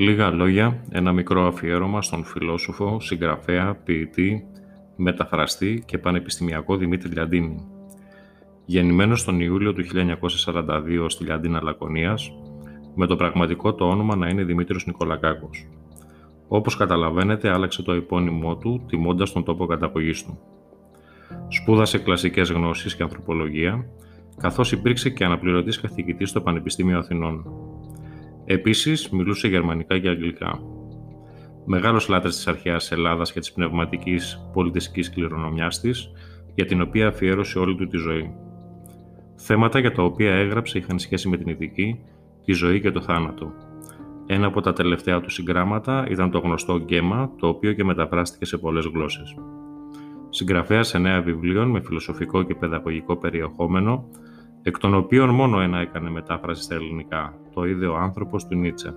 Λίγα λόγια, ένα μικρό αφιέρωμα στον φιλόσοφο, συγγραφέα, ποιητή, μεταφραστή και πανεπιστημιακό Δημήτρη Λιαντίνη. Γεννημένος τον Ιούλιο του 1942 στη Λιαντίνα Λακωνίας, με το πραγματικό το όνομα να είναι Δημήτριος Νικολακάκος. Όπως καταλαβαίνετε, άλλαξε το επώνυμό του, τιμώντας τον τόπο καταγωγής του. Σπούδασε κλασικές γνώσεις και ανθρωπολογία, καθώς υπήρξε και αναπληρωτής καθηγητής στο Πανεπιστήμιο Αθηνών. Επίσης, μιλούσε γερμανικά και αγγλικά. Μεγάλος λάτρης της αρχαίας Ελλάδας και της πνευματικής πολιτιστικής κληρονομιάς της, για την οποία αφιέρωσε όλη του τη ζωή. Θέματα για τα οποία έγραψε είχαν σχέση με την ηθική, τη ζωή και το θάνατο. Ένα από τα τελευταία του συγγράμματα ήταν το γνωστό «Γκέμα», το οποίο και μεταφράστηκε σε πολλές γλώσσες. Συγγραφέας νέα βιβλίων με φιλοσοφικό και παιδαγωγικό περιεχόμενο, εκ των οποίων μόνο ένα έκανε μετάφραση στα ελληνικά, το είδε ο άνθρωπος του Νίτσε.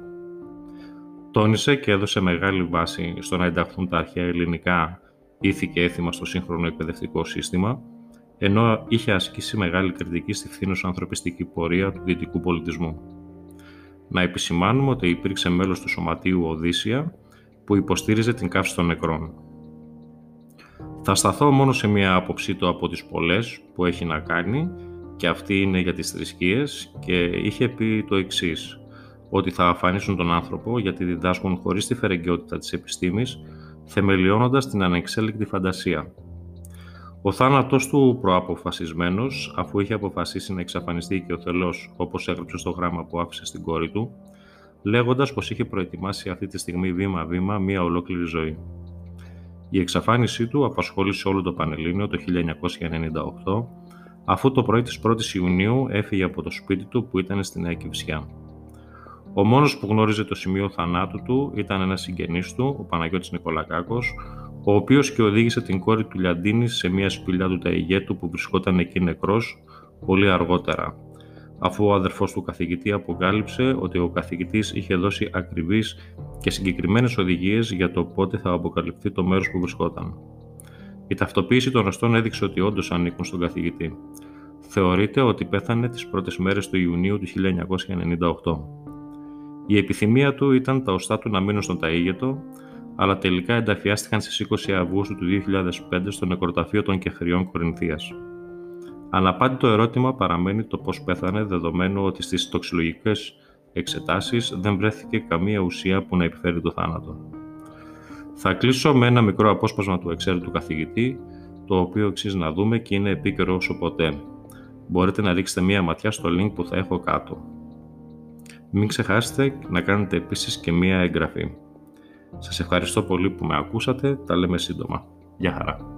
Τόνισε και έδωσε μεγάλη βάση στο να ενταχθούν τα αρχαία ελληνικά ήθη και έθιμα στο σύγχρονο εκπαιδευτικό σύστημα, ενώ είχε ασκήσει μεγάλη κριτική στη φθήνος ανθρωπιστική πορεία του δυτικού πολιτισμού. Να επισημάνουμε ότι υπήρξε μέλος του Σωματείου Οδύσσια που υποστήριζε την καύση των νεκρών. Θα σταθώ μόνο σε μία άποψή του από τις πολλές που έχει να κάνει και αυτή είναι για τις θρησκείες και είχε πει το εξής ότι θα αφανίσουν τον άνθρωπο γιατί διδάσκουν χωρίς τη φερεγγιότητα της επιστήμης, θεμελιώνοντας την ανεξέλεκτη φαντασία. Ο θάνατός του προαποφασισμένος, αφού είχε αποφασίσει να εξαφανιστεί και ο θελός, όπως έγραψε στο γράμμα που άφησε στην κόρη του, λέγοντας πως είχε προετοιμάσει αυτή τη στιγμή βήμα-βήμα μία ολόκληρη ζωή. Η εξαφάνισή του απασχόλησε όλο το Πανελλήνιο το 1998, αφού το πρωί της 1ης Ιουνίου έφυγε από το σπίτι του που ήταν στην Νέα Κυψιά. Ο μόνος που γνώριζε το σημείο θανάτου του ήταν ένας συγγενής του, ο Παναγιώτης Νικολακάκος, ο οποίος και οδήγησε την κόρη του Λιαντίνη σε μια σπηλιά του Ταϊγέτου που βρισκόταν εκεί νεκρός πολύ αργότερα, αφού ο αδερφός του καθηγητή αποκάλυψε ότι ο καθηγητής είχε δώσει ακριβείς και συγκεκριμένες οδηγίες για το πότε θα αποκαλυφθεί το μέρος που βρισκόταν. Η ταυτοποίηση των οστών έδειξε ότι όντως ανήκουν στον καθηγητή. Θεωρείται ότι πέθανε τις πρώτες μέρες του Ιουνίου του 1998. Η επιθυμία του ήταν τα οστά του να μείνουν στον Ταΐγετο, αλλά τελικά ενταφιάστηκαν στις 20 Αυγούστου του 2005 στο νεκροταφείο των Κεχριών Κορινθίας. Αναπάντητο ερώτημα παραμένει το πώς πέθανε, δεδομένου ότι στις τοξιλογικές εξετάσεις δεν βρέθηκε καμία ουσία που να επιφέρει το θάνατο. Θα κλείσω με ένα μικρό απόσπασμα του εξαίρετου καθηγητή, το οποίο αξίζει να δούμε και είναι επίκαιρο όσο ποτέ. Μπορείτε να ρίξετε μία ματιά στο link που θα έχω κάτω. Μην ξεχάσετε να κάνετε επίσης και μία εγγραφή. Σας ευχαριστώ πολύ που με ακούσατε, τα λέμε σύντομα. Γεια χαρά!